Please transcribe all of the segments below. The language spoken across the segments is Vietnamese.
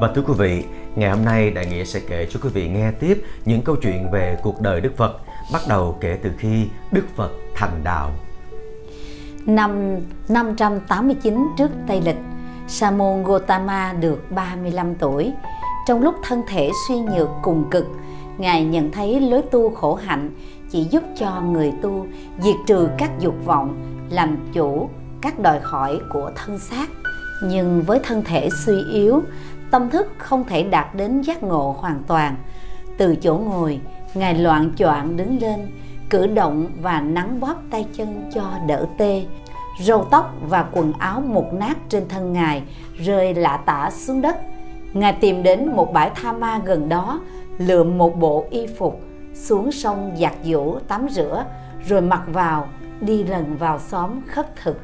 Và thưa quý vị, ngày hôm nay Đại Nghĩa sẽ kể cho quý vị nghe tiếp những câu chuyện về cuộc đời Đức Phật, bắt đầu kể từ khi Đức Phật thành đạo. Năm 589 trước Tây Lịch, Sa môn Gotama được 35 tuổi. Trong lúc thân thể suy nhược cùng cực, Ngài nhận thấy lối tu khổ hạnh chỉ giúp cho người tu diệt trừ các dục vọng, làm chủ các đòi hỏi của thân xác. Nhưng với thân thể suy yếu, tâm thức không thể đạt đến giác ngộ hoàn toàn. Từ chỗ ngồi, Ngài loạn choạng đứng lên, cử động và nắng bóp tay chân cho đỡ tê. Râu tóc và quần áo mục nát trên thân Ngài rơi lạ tả xuống đất. Ngài tìm đến một bãi tha ma gần đó, lượm một bộ y phục, xuống sông giặt giũ tắm rửa, rồi mặc vào, đi lần vào xóm khất thực.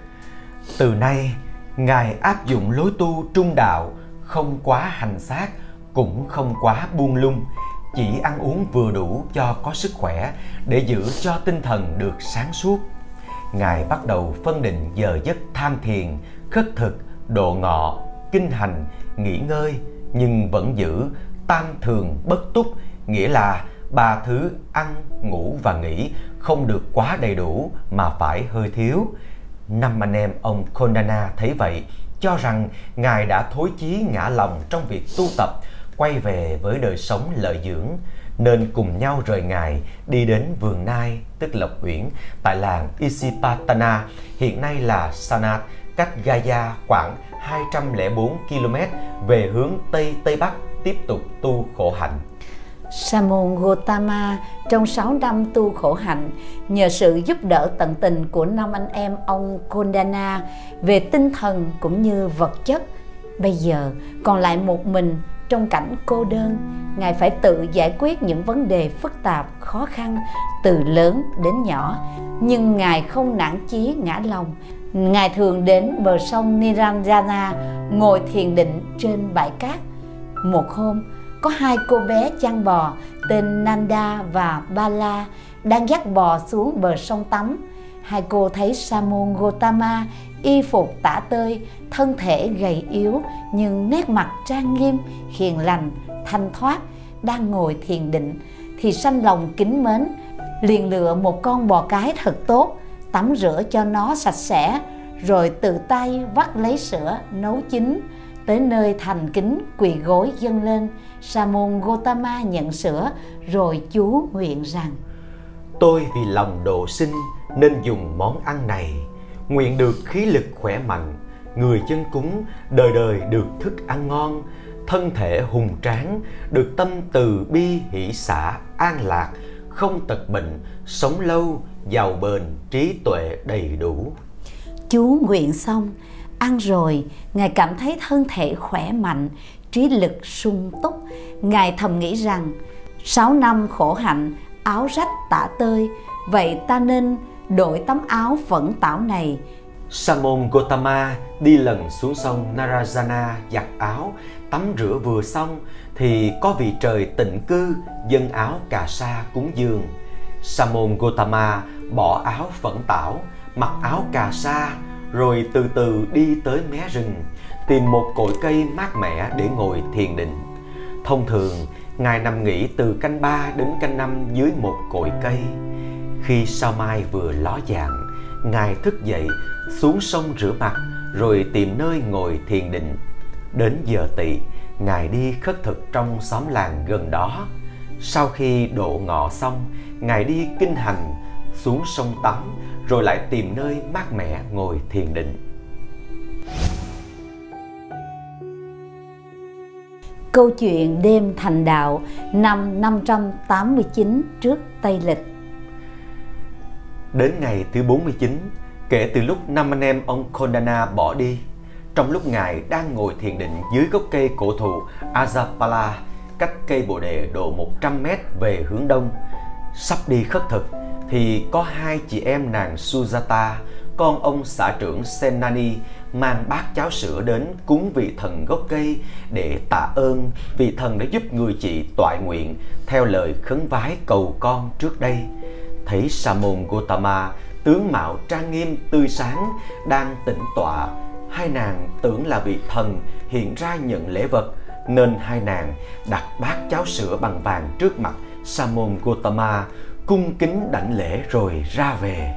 Từ nay, Ngài áp dụng lối tu trung đạo, không quá hành xác, cũng không quá buông lung, chỉ ăn uống vừa đủ cho có sức khỏe để giữ cho tinh thần được sáng suốt. Ngài bắt đầu phân định giờ giấc tham thiền, khất thực, độ ngọ, kinh hành, nghỉ ngơi nhưng vẫn giữ tam thường bất túc, nghĩa là ba thứ ăn, ngủ và nghỉ không được quá đầy đủ mà phải hơi thiếu. Năm anh em ông Kondana thấy vậy, cho rằng Ngài đã thối chí ngã lòng trong việc tu tập, quay về với đời sống lợi dưỡng, nên cùng nhau rời Ngài đi đến vườn Nai, tức Lộc Uyển, tại làng Isipatana, hiện nay là Sanat, cách Gaya khoảng 204 km về hướng Tây Tây Bắc tiếp tục tu khổ hạnh. Sa môn Gotama trong 6 năm tu khổ hạnh nhờ sự giúp đỡ tận tình của năm anh em ông Kondana về tinh thần cũng như vật chất. Bây giờ còn lại một mình trong cảnh cô đơn, Ngài phải tự giải quyết những vấn đề phức tạp, khó khăn từ lớn đến nhỏ. Nhưng Ngài không nản chí ngã lòng. Ngài thường đến bờ sông Niranjana ngồi thiền định trên bãi cát. Một hôm, có hai cô bé chăn bò tên Nanda và Bala đang dắt bò xuống bờ sông tắm. Hai cô thấy Sa môn Gotama y phục tả tơi, thân thể gầy yếu nhưng nét mặt trang nghiêm, hiền lành, thanh thoát, đang ngồi thiền định thì sanh lòng kính mến, liền lựa một con bò cái thật tốt, tắm rửa cho nó sạch sẽ, rồi tự tay vắt lấy sữa nấu chín tới nơi thành kính quỳ gối dâng lên sa môn gotama nhận sữa rồi chú nguyện rằng tôi vì lòng độ sinh nên dùng món ăn này. Nguyện được khí lực khỏe mạnh người chân cúng đời đời được thức ăn ngon thân thể hùng tráng được tâm từ bi hỷ xả an lạc không tật bệnh sống lâu giàu bền trí tuệ đầy đủ. Chú nguyện xong ăn rồi ngài cảm thấy thân thể khỏe mạnh trí lực sung túc ngài thầm nghĩ rằng sáu năm khổ hạnh áo rách tả tơi vậy ta nên đổi tấm áo phẫn tảo này Samon Gotama đi lần xuống sông Narayana giặt áo, tắm rửa vừa xong thì có vị trời tịnh cư dân áo cà sa cúng dường. Samon Gotama bỏ áo phẫn tảo, mặc áo cà sa rồi từ từ đi tới mé rừng, tìm một cội cây mát mẻ để ngồi thiền định. Thông thường, Ngài nằm nghỉ từ canh ba đến canh năm dưới một cội cây. Khi sao mai vừa ló dạng, Ngài thức dậy, xuống sông rửa mặt, rồi tìm nơi ngồi thiền định. Đến giờ tỵ, Ngài đi khất thực trong xóm làng gần đó. Sau khi độ ngọ xong, Ngài đi kinh hành, xuống sông tắm, rồi lại tìm nơi mát mẻ ngồi thiền định. Câu chuyện đêm thành đạo năm 589 trước Tây Lịch. Đến ngày thứ 49, kể từ lúc năm anh em ông Kondana bỏ đi, trong lúc Ngài đang ngồi thiền định dưới gốc cây cổ thụ Azapala, cách cây bồ đề độ 100 mét về hướng đông, sắp đi khất thực, thì có hai chị em nàng Sujata, con ông xã trưởng Senani mang bát cháo sữa đến cúng vị thần gốc cây để tạ ơn vị thần đã giúp người chị toại nguyện theo lời khấn vái cầu con trước đây. Thấy Sa môn Gotama tướng mạo trang nghiêm tươi sáng đang tĩnh tọa, hai nàng tưởng là vị thần hiện ra nhận lễ vật nên hai nàng đặt bát cháo sữa bằng vàng trước mặt Sa môn Gotama cung kính đảnh lễ rồi ra về.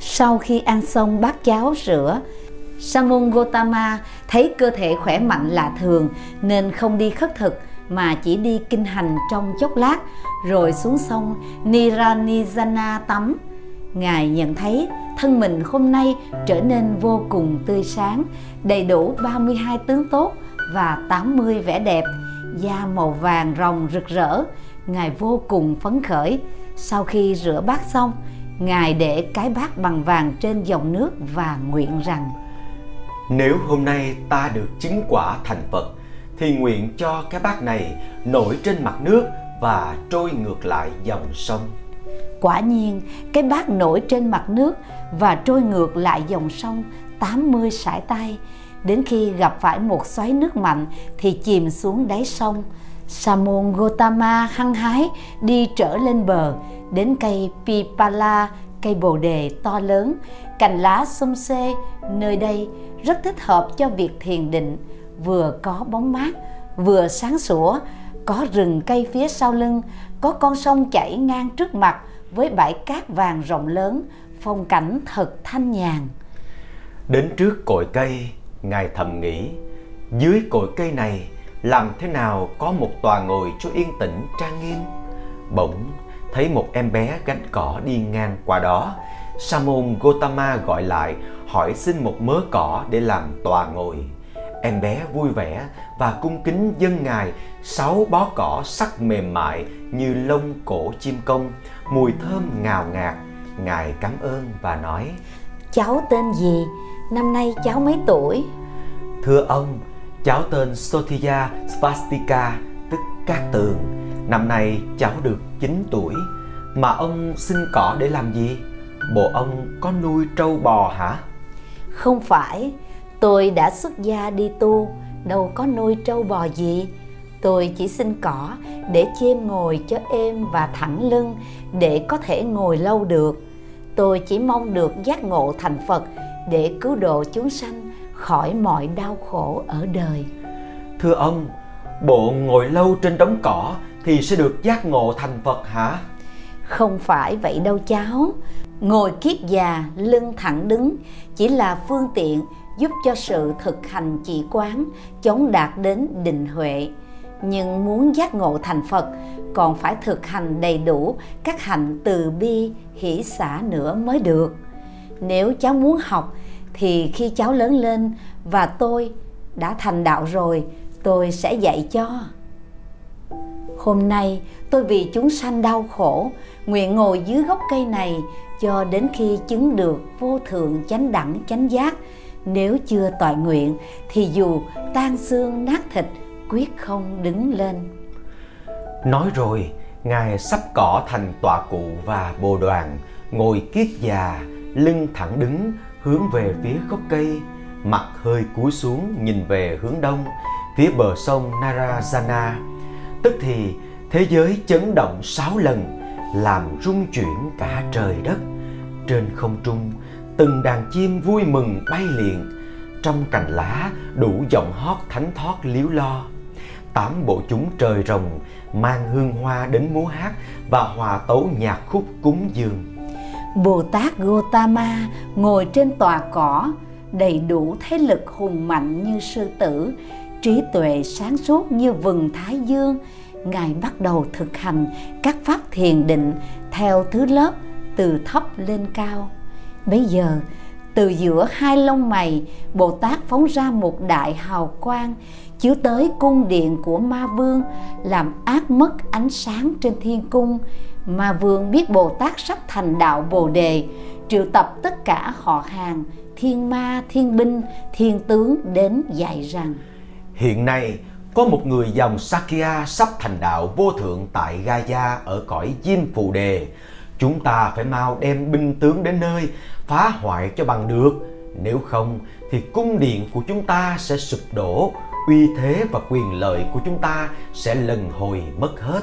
Sau khi ăn xong bát cháo sữa, Sa môn Gotama thấy cơ thể khỏe mạnh lạ thường nên không đi khất thực mà chỉ đi kinh hành trong chốc lát rồi xuống sông Niranijana tắm. Ngài nhận thấy thân mình hôm nay trở nên vô cùng tươi sáng, đầy đủ 32 tướng tốt và 80 vẻ đẹp, da màu vàng rồng rực rỡ. Ngài vô cùng phấn khởi. Sau khi rửa bát xong, Ngài để cái bát bằng vàng trên dòng nước và nguyện rằng nếu hôm nay ta được chứng quả thành Phật, thì nguyện cho cái bát này nổi trên mặt nước và trôi ngược lại dòng sông. Quả nhiên, cái bát nổi trên mặt nước và trôi ngược lại dòng sông 80 sải tay. Đến khi gặp phải một xoáy nước mạnh thì chìm xuống đáy sông. Sa môn Gotama hăng hái đi trở lên bờ, đến cây Pipala, cây bồ đề to lớn, cành lá xum xê, nơi đây rất thích hợp cho việc thiền định, vừa có bóng mát, vừa sáng sủa, có rừng cây phía sau lưng, có con sông chảy ngang trước mặt với bãi cát vàng rộng lớn, phong cảnh thật thanh nhàn. Đến trước cội cây, Ngài thầm nghĩ, dưới cội cây này làm thế nào có một tòa ngồi cho yên tĩnh trang nghiêm. Bỗng thấy một em bé gánh cỏ đi ngang qua đó. Sa môn Gotama gọi lại hỏi xin một mớ cỏ để làm tòa ngồi. Em bé vui vẻ và cung kính dâng ngài sáu bó cỏ sắc mềm mại như lông cổ chim công, mùi thơm ngào ngạt. Ngài cảm ơn và nói: Cháu tên gì? Năm nay cháu mấy tuổi? Thưa ông, cháu tên Sothia Svastika, tức Cát Tường. Năm nay cháu được 9 tuổi. Mà ông xin cỏ để làm gì? Bộ ông có nuôi trâu bò hả? Không phải, tôi đã xuất gia đi tu, đâu có nuôi trâu bò gì. Tôi chỉ xin cỏ để chim ngồi cho êm và thẳng lưng để có thể ngồi lâu được. Tôi chỉ mong được giác ngộ thành Phật để cứu độ chúng sanh khỏi mọi đau khổ ở đời. Thưa ông, bộ ngồi lâu trên đống cỏ thì sẽ được giác ngộ thành Phật hả? Không phải vậy đâu cháu. Ngồi kiết già, lưng thẳng đứng chỉ là phương tiện giúp cho sự thực hành chỉ quán chống đạt đến định huệ. Nhưng muốn giác ngộ thành Phật còn phải thực hành đầy đủ các hạnh từ bi, hỷ xả nữa mới được. Nếu cháu muốn học thì khi cháu lớn lên và tôi đã thành đạo rồi, tôi sẽ dạy cho. Hôm nay tôi vì chúng sanh đau khổ, nguyện ngồi dưới gốc cây này cho đến khi chứng được vô thượng chánh đẳng chánh giác. Nếu chưa toại nguyện thì dù tan xương nát thịt quyết không đứng lên. Nói rồi, Ngài sắp cỏ thành tọa cụ và bồ đoàn, ngồi kiết già, lưng thẳng đứng, hướng về phía gốc cây, mặt hơi cúi xuống nhìn về hướng đông, phía bờ sông Narayana. Tức thì thế giới chấn động sáu lần, làm rung chuyển cả trời đất. Trên không trung, từng đàn chim vui mừng bay liền, trong cành lá đủ giọng hót thánh thót líu lo. Tám bộ chúng trời rồng mang hương hoa đến múa hát và hòa tấu nhạc khúc cúng dường. Bồ Tát Gotama ngồi trên tòa cỏ, đầy đủ thế lực hùng mạnh như sư tử, trí tuệ sáng suốt như vầng thái dương. Ngài bắt đầu thực hành các pháp thiền định theo thứ lớp từ thấp lên cao. Bây giờ, từ giữa hai lông mày, Bồ Tát phóng ra một đại hào quang chiếu tới cung điện của ma vương làm ác mất ánh sáng trên thiên cung ma vương biết bồ tát sắp thành đạo bồ đề triệu tập tất cả họ hàng thiên ma thiên binh thiên tướng đến dạy rằng hiện nay có một người dòng Sakya sắp thành đạo vô thượng tại Gaya ở cõi Diêm Phù Đề. Chúng ta phải mau đem binh tướng đến nơi, phá hoại cho bằng được. Nếu không thì cung điện của chúng ta sẽ sụp đổ, uy thế và quyền lợi của chúng ta sẽ lần hồi mất hết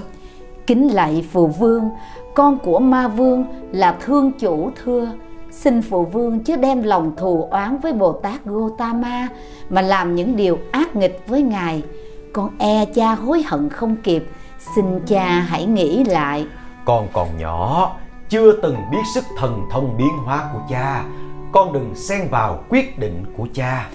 kính lạy phù vương con của ma vương là thương chủ thưa xin phụ vương chứ đem lòng thù oán với bồ tát gotama mà làm những điều ác nghịch với ngài con e cha hối hận không kịp xin cha hãy nghĩ lại con còn nhỏ chưa từng biết sức thần thông biến hóa của cha con đừng xen vào quyết định của cha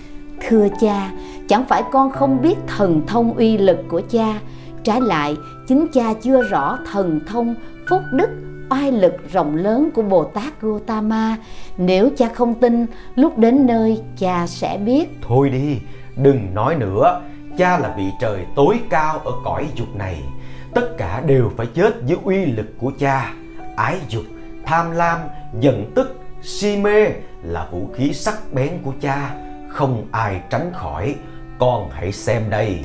thưa cha chẳng phải con không biết thần thông uy lực của cha trái lại chính cha chưa rõ thần thông phúc đức oai lực rộng lớn của Bồ Tát Gautama. Nếu cha không tin, lúc đến nơi cha sẽ biết. Thôi đi, đừng nói nữa. Cha là vị trời tối cao ở cõi dục này. Tất cả đều phải chết dưới uy lực của cha. Ái dục, tham lam, giận tức, si mê là vũ khí sắc bén của cha. Không ai tránh khỏi. Con hãy xem đây.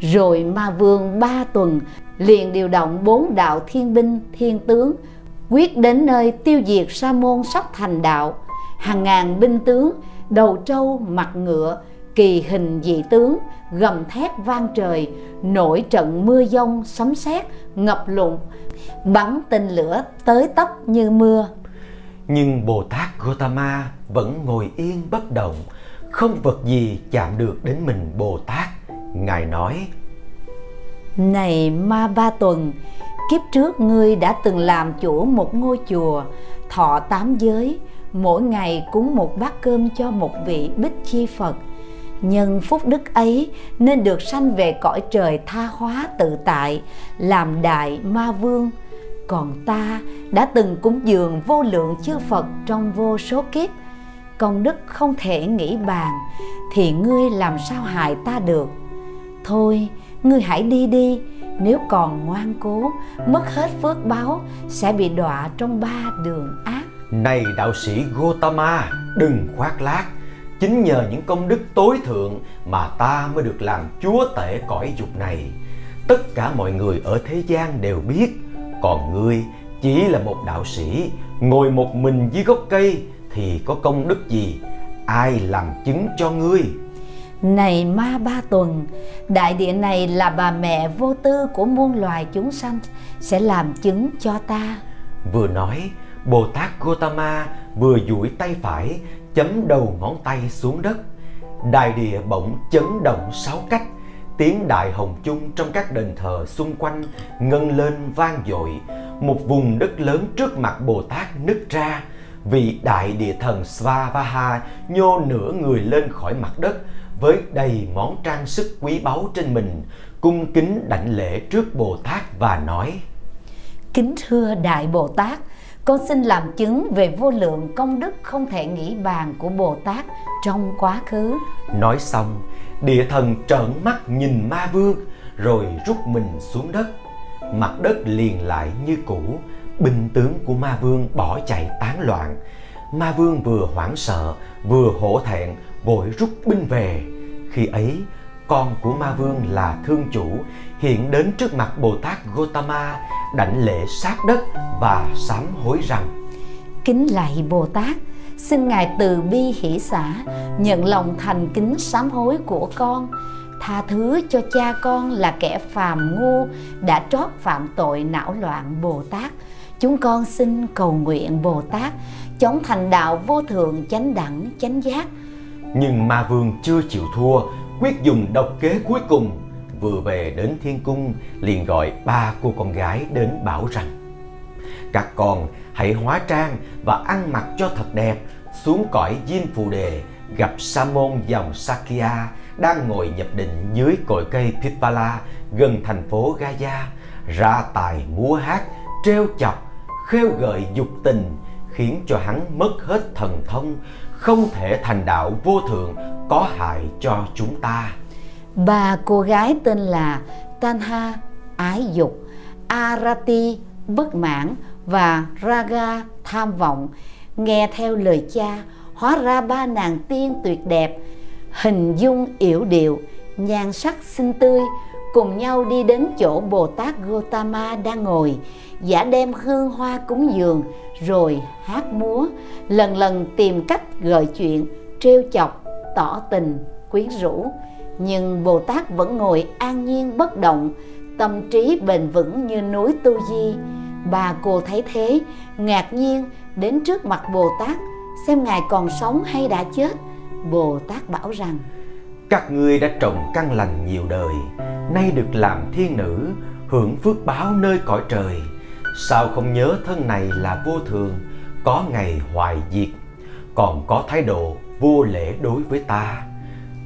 Rồi ma vương ba tuần liền điều động bốn đạo thiên binh, thiên tướng quyết đến nơi tiêu diệt sa môn sắp thành đạo hàng ngàn binh tướng đầu trâu mặt ngựa kỳ hình dị tướng gầm thét vang trời nổi trận mưa giông sấm sét ngập lụt bắn tên lửa tới tấp như mưa nhưng bồ tát gotama vẫn ngồi yên bất động không vật gì chạm được đến mình bồ tát ngài nói này ma ba tuần Kiếp trước ngươi đã từng làm chủ một ngôi chùa, thọ tám giới, mỗi ngày cúng một bát cơm cho một vị bích chi Phật. Nhân phúc đức ấy nên được sanh về cõi trời tha hóa tự tại, làm đại ma vương. Còn ta đã từng cúng dường vô lượng chư Phật trong vô số kiếp, công đức không thể nghĩ bàn, thì ngươi làm sao hại ta được. Thôi, ngươi hãy đi đi, nếu còn ngoan cố mất hết phước báo sẽ bị đọa trong ba đường ác này đạo sĩ Gotama đừng khoác lác chính nhờ những công đức tối thượng mà ta mới được làm chúa tể cõi dục này. Tất cả mọi người ở thế gian đều biết còn ngươi chỉ là một đạo sĩ ngồi một mình dưới gốc cây thì có công đức gì? Ai làm chứng cho ngươi? Này ma ba tuần đại địa này là bà mẹ vô tư của muôn loài chúng sanh sẽ làm chứng cho ta. Vừa nói bồ tát gotama vừa duỗi tay phải chấm đầu ngón tay xuống đất. Đại địa bỗng chấn động sáu cách. Tiếng đại hồng chung trong các đền thờ xung quanh ngân lên vang dội. Một vùng đất lớn trước mặt bồ tát nứt ra. Vị đại địa thần svavaha nhô nửa người lên khỏi mặt đất với đầy món trang sức quý báu trên mình, cung kính đảnh lễ trước Bồ Tát và nói: Kính thưa Đại Bồ Tát, con xin làm chứng về vô lượng công đức không thể nghĩ bàn của Bồ Tát trong quá khứ. Nói xong, địa thần trợn mắt nhìn ma vương rồi rút mình xuống đất. Mặt đất liền lại như cũ, binh tướng của ma vương bỏ chạy tán loạn. Ma vương vừa hoảng sợ, vừa hổ thẹn, vội rút binh về khi ấy con của ma vương là thương chủ hiện đến trước mặt bồ tát gotama đảnh lễ sát đất và sám hối rằng kính lạy bồ tát xin ngài từ bi hỷ xả nhận lòng thành kính sám hối của con. Tha thứ cho cha con là kẻ phàm ngu đã trót phạm tội não loạn bồ tát. Chúng con xin cầu nguyện bồ tát chống thành đạo vô thượng chánh đẳng chánh giác. Nhưng ma vương chưa chịu thua quyết dùng độc kế cuối cùng, vừa về đến thiên cung, liền gọi ba cô con gái đến bảo rằng, các con hãy hóa trang và ăn mặc cho thật đẹp, xuống cõi diêm phù đề, gặp sa môn dòng sakya đang ngồi nhập định dưới cội cây pipala gần thành phố gaya ra tài múa hát treo chọc, khêu gợi dục tình, khiến cho hắn mất hết thần thông, không thể thành đạo vô thượng có hại cho chúng ta. Ba cô gái tên là Tanha, ái dục, Arati, bất mãn và Raga, tham vọng. Nghe theo lời cha, hóa ra ba nàng tiên tuyệt đẹp, hình dung yểu điệu, nhan sắc xinh tươi, cùng nhau đi đến chỗ Bồ Tát Gotama đang ngồi, giả đem hương hoa cúng dường, rồi hát múa, lần lần tìm cách gợi chuyện, trêu chọc, tỏ tình, quyến rũ. Nhưng Bồ Tát vẫn ngồi an nhiên bất động, tâm trí bền vững như núi Tu Di. Bà cô thấy thế, ngạc nhiên đến trước mặt Bồ Tát, xem Ngài còn sống hay đã chết. Bồ Tát bảo rằng, các ngươi đã trồng căn lành nhiều đời nay được làm thiên nữ hưởng phước báo nơi cõi trời sao không nhớ thân này là vô thường có ngày hoài diệt còn có thái độ vô lễ đối với ta.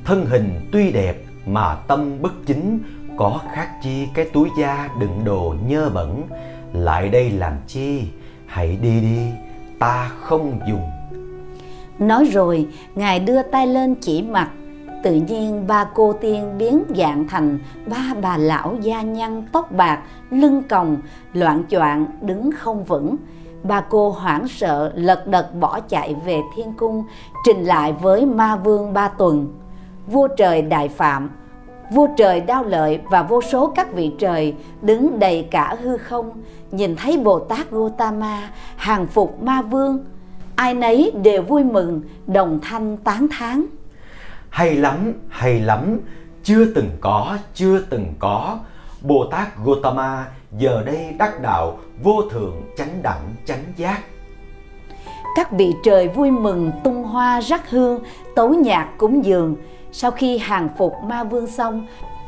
Thân hình tuy đẹp mà tâm bất chính, có khác chi cái túi da đựng đồ nhơ bẩn. Lại đây làm chi? Hãy đi đi, ta không dùng. Nói rồi, ngài đưa tay lên chỉ mặt. Tự nhiên ba cô tiên biến dạng thành ba bà lão da nhăn tóc bạc, lưng còng, loạn choạng, đứng không vững ba cô hoảng sợ, lật đật bỏ chạy về thiên cung, trình lại với ma vương ba tuần. Vua trời đại phạm, vua trời đao lợi và vô số các vị trời đứng đầy cả hư không, nhìn thấy bồ tát gotama hàng phục ma vương. Ai nấy đều vui mừng, đồng thanh tán thán. Hay lắm hay lắm, chưa từng có, chưa từng có, bồ tát gotama giờ đây đắc đạo vô thượng chánh đẳng chánh giác. Các vị trời vui mừng tung hoa rắc hương tấu nhạc cúng dường. Sau khi hàng phục ma vương xong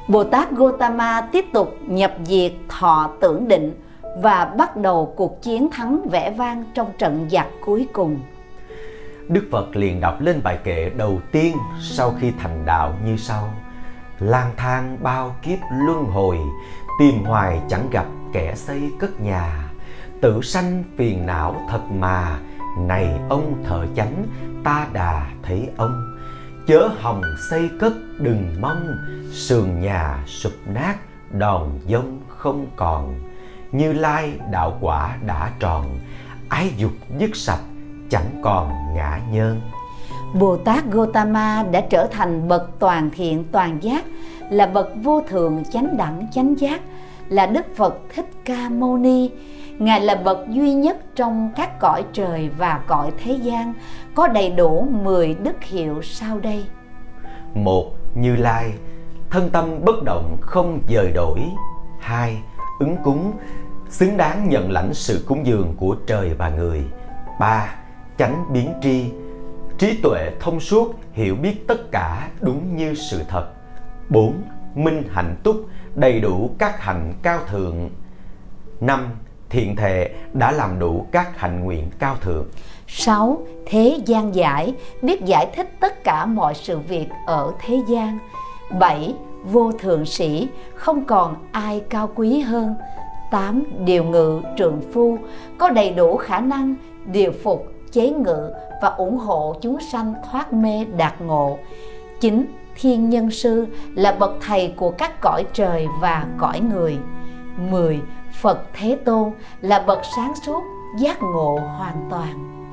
bồ tát gotama tiếp tục nhập diệt thọ tưởng định và bắt đầu cuộc chiến thắng vẻ vang trong trận giặc cuối cùng. Đức Phật liền đọc lên bài kệ đầu tiên sau khi thành đạo như sau. Lang thang bao kiếp luân hồi tìm hoài chẳng gặp kẻ xây cất nhà. Tự sanh phiền não thật mà này ông thợ chánh ta đà thấy ông. Chớ hòng xây cất đừng mong sườn nhà sụp nát đòn dông không còn. Như lai đạo quả đã tròn ái dục dứt sạch chẳng còn ngã nhơn. Bồ Tát Gotama đã trở thành bậc toàn thiện toàn giác, là bậc vô thượng chánh đẳng chánh giác, là Đức Phật Thích Ca Mâu Ni. Ngài là bậc duy nhất trong các cõi trời và cõi thế gian, có đầy đủ 10 đức hiệu sau đây. Một, Như Lai, thân tâm bất động không dời đổi. Hai, Ứng cúng, xứng đáng nhận lãnh sự cúng dường của trời và người. Ba, Chánh biến tri, trí tuệ thông suốt hiểu biết tất cả đúng như sự thật. 4. Minh hạnh túc, đầy đủ các hạnh cao thượng. 5. Thiện thệ đã làm đủ các hạnh nguyện cao thượng. 6. Thế gian giải, biết giải thích tất cả mọi sự việc ở thế gian. 7. Vô thượng sĩ, không còn ai cao quý hơn. 8. Điều ngự trượng phu, có đầy đủ khả năng điều phục, chế ngự và ủng hộ chúng sanh thoát mê đạt ngộ. 9. Thiên nhân sư là bậc thầy của các cõi trời và cõi người. 10. Phật Thế Tôn là bậc sáng suốt, giác ngộ hoàn toàn.